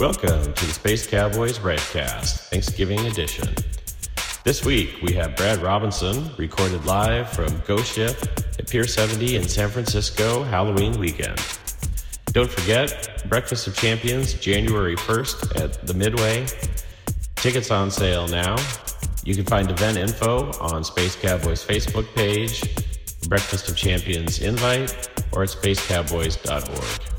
Welcome to the Space Cowboys Redcast, Thanksgiving edition. This week we have Brad Robinson recorded live from Ghost Ship at Pier 70 in San Francisco Halloween weekend. Don't forget, Breakfast of Champions, January 1st at the Midway. Tickets on sale now. You can find event info on Space Cowboys Facebook page, Breakfast of Champions invite, or at spacecowboys.org.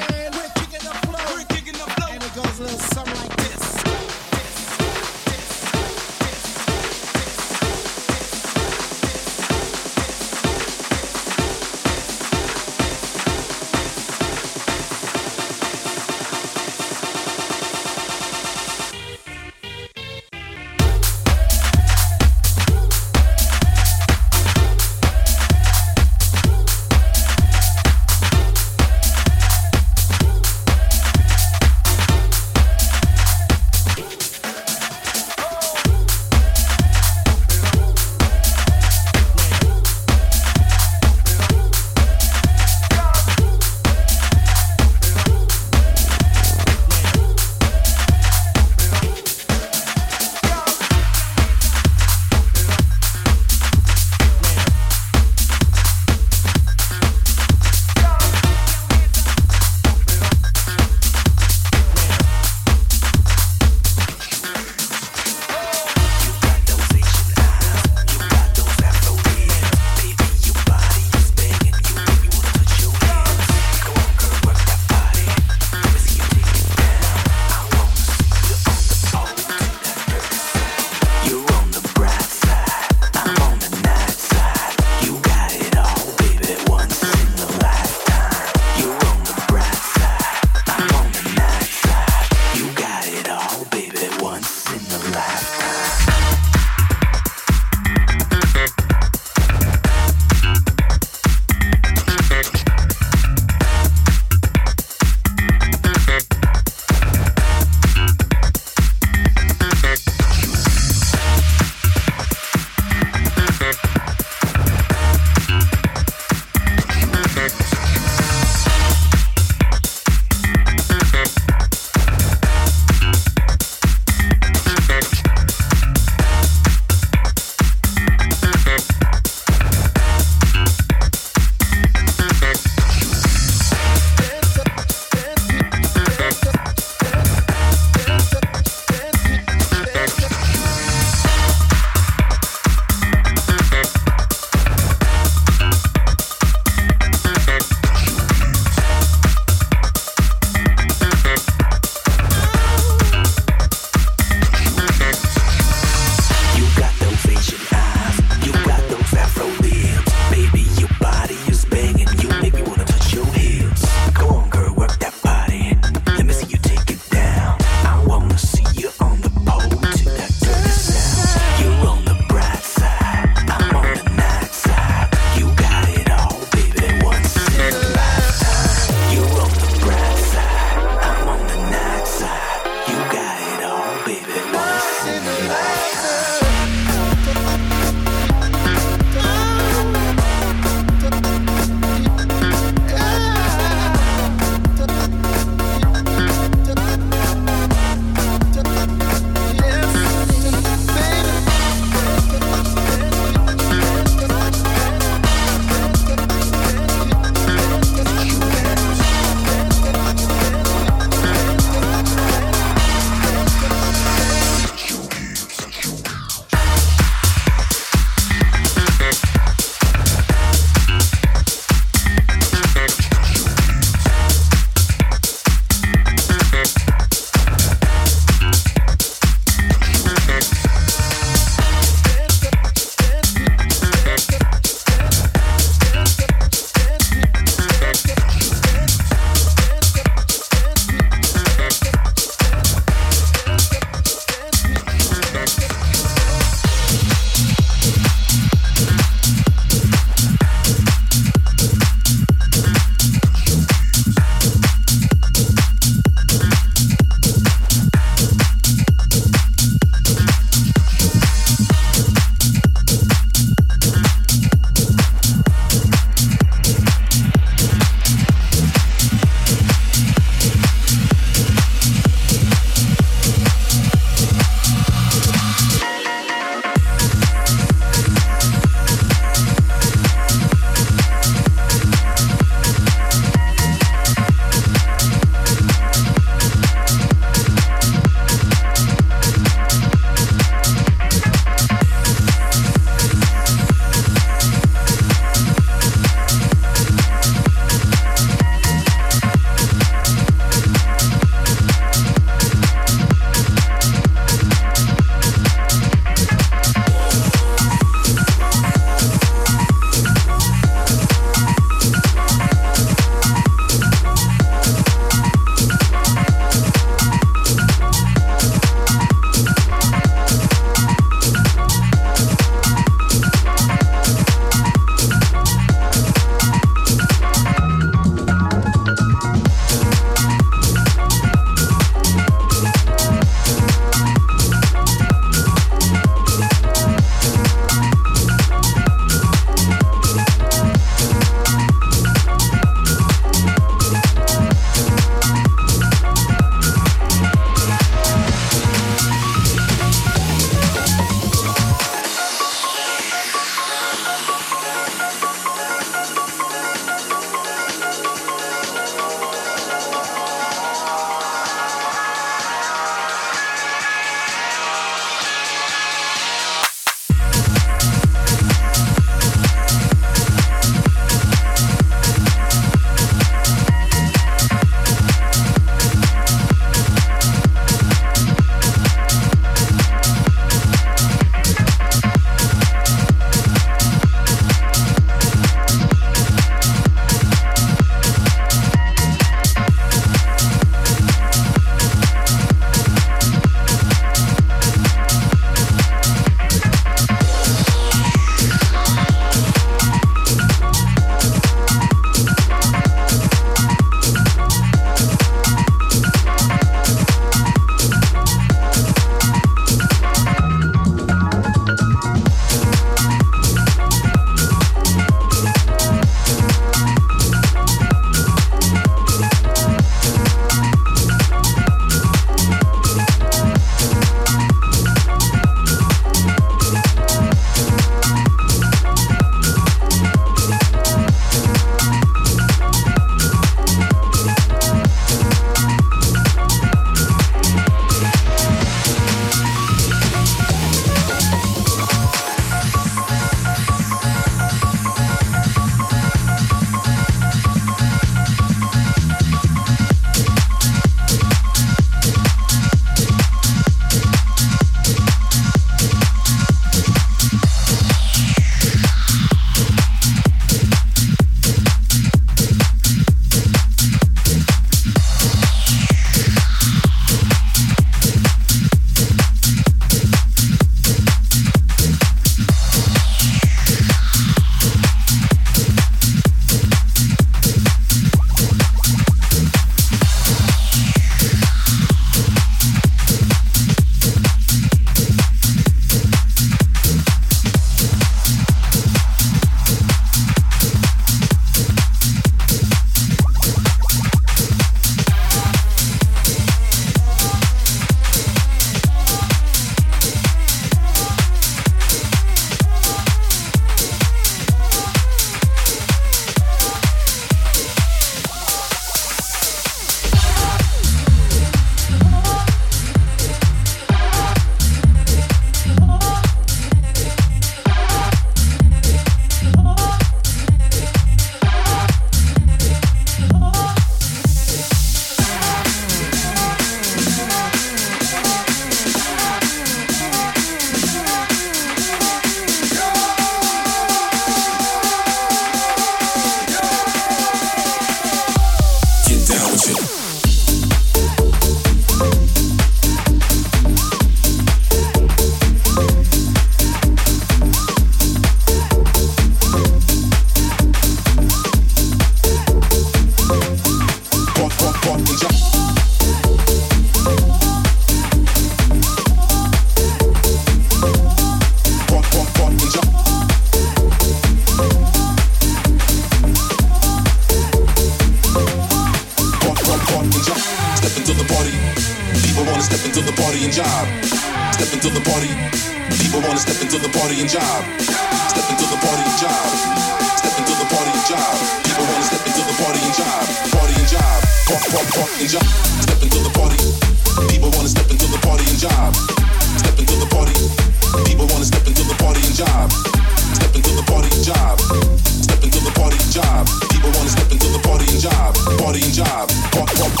people wanna step into the party and jive, party and jive, party, party,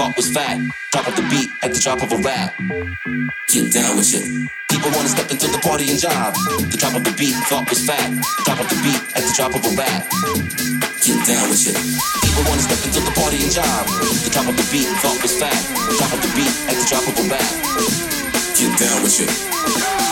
thought was fat. Top of the beat at the drop of a rap. Get down with it. People wanna step into the party and jive. The top of the beat, thought was fat. Top of the beat at the drop of a rap. Get down with it. People wanna step into the party and jive. The top of the beat, thought was fat. Top of the beat at the drop of a rap. Get down with it.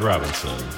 Robinson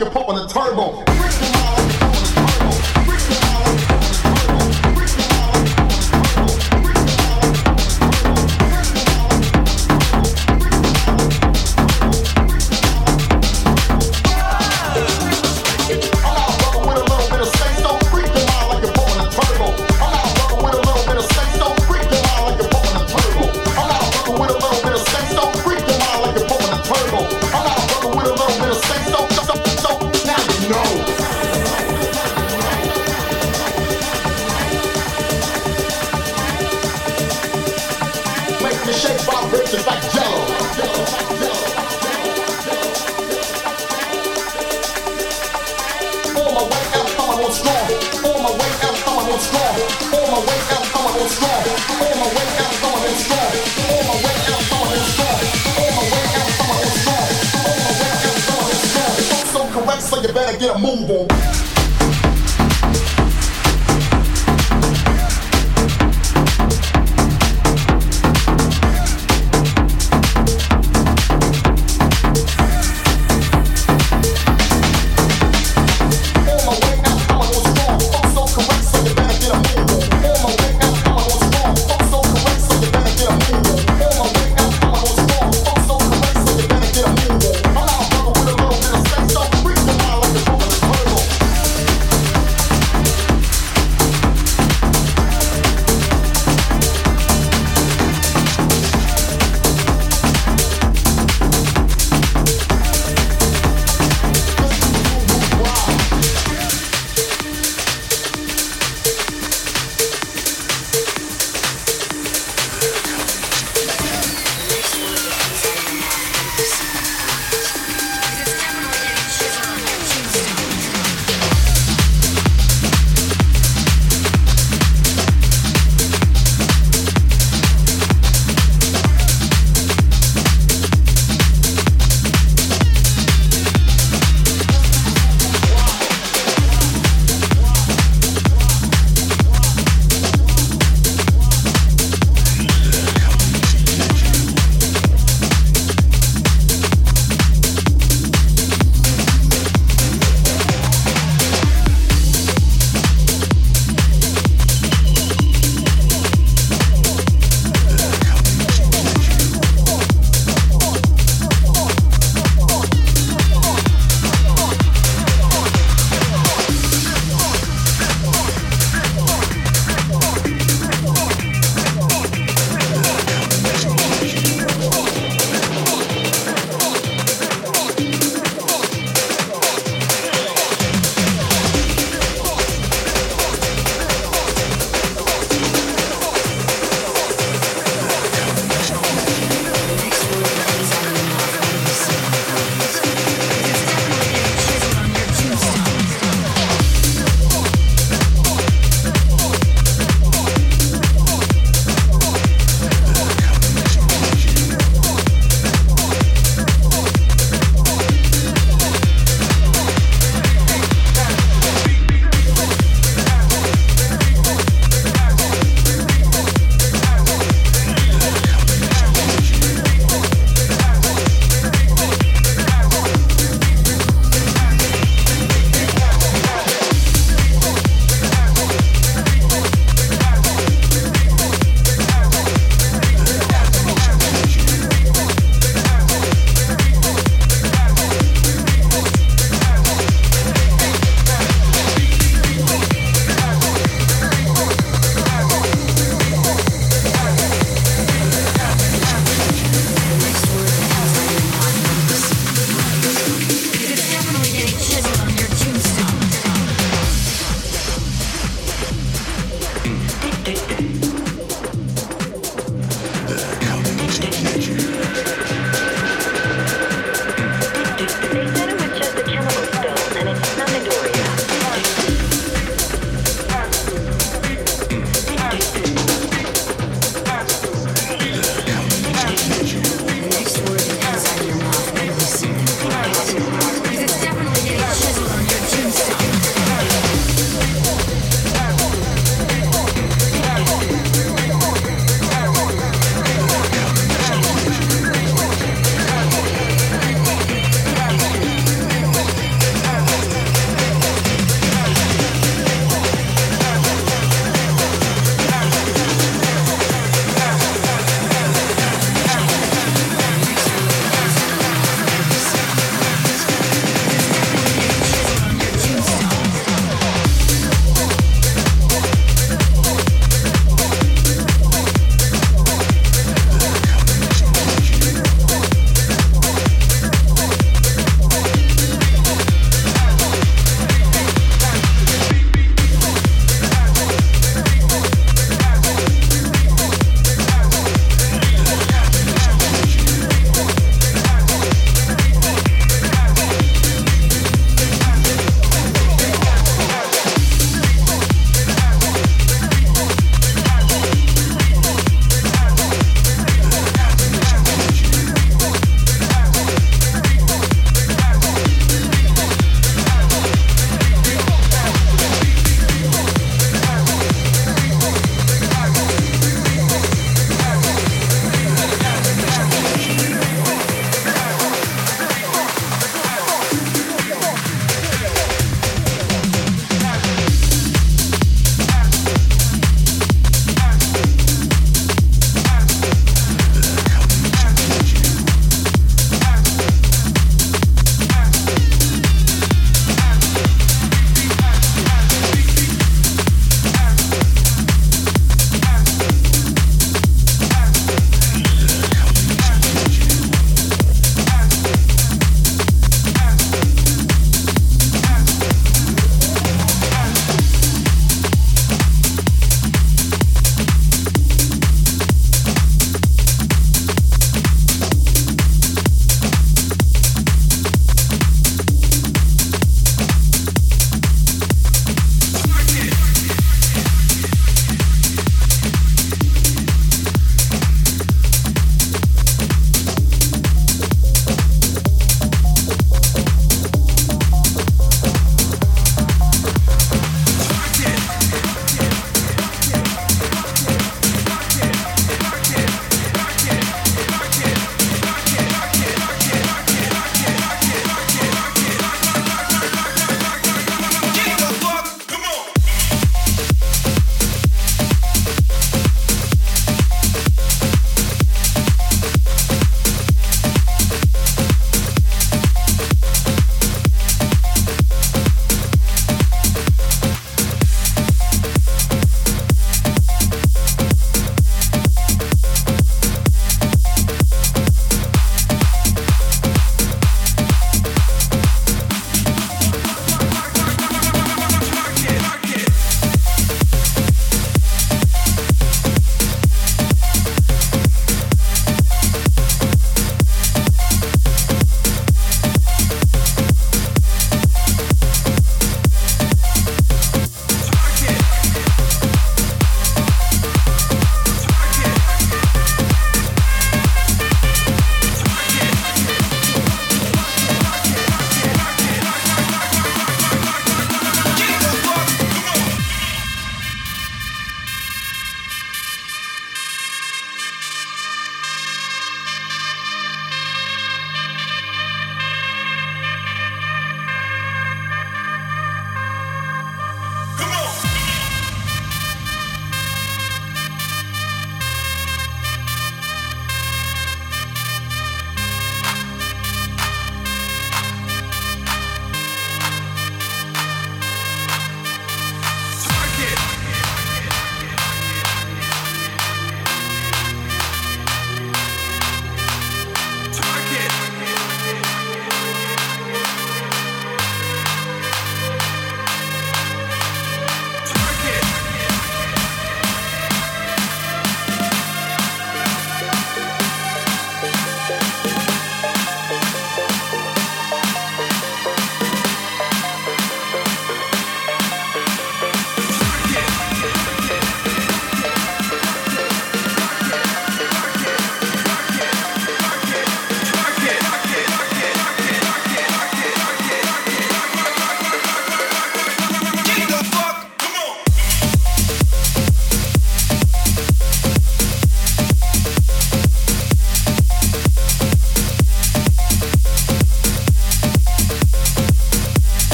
like a pump on the turbo.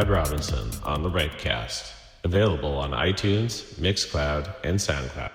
Brad Robinson on the Ripecast, available on iTunes, Mixcloud, and SoundCloud.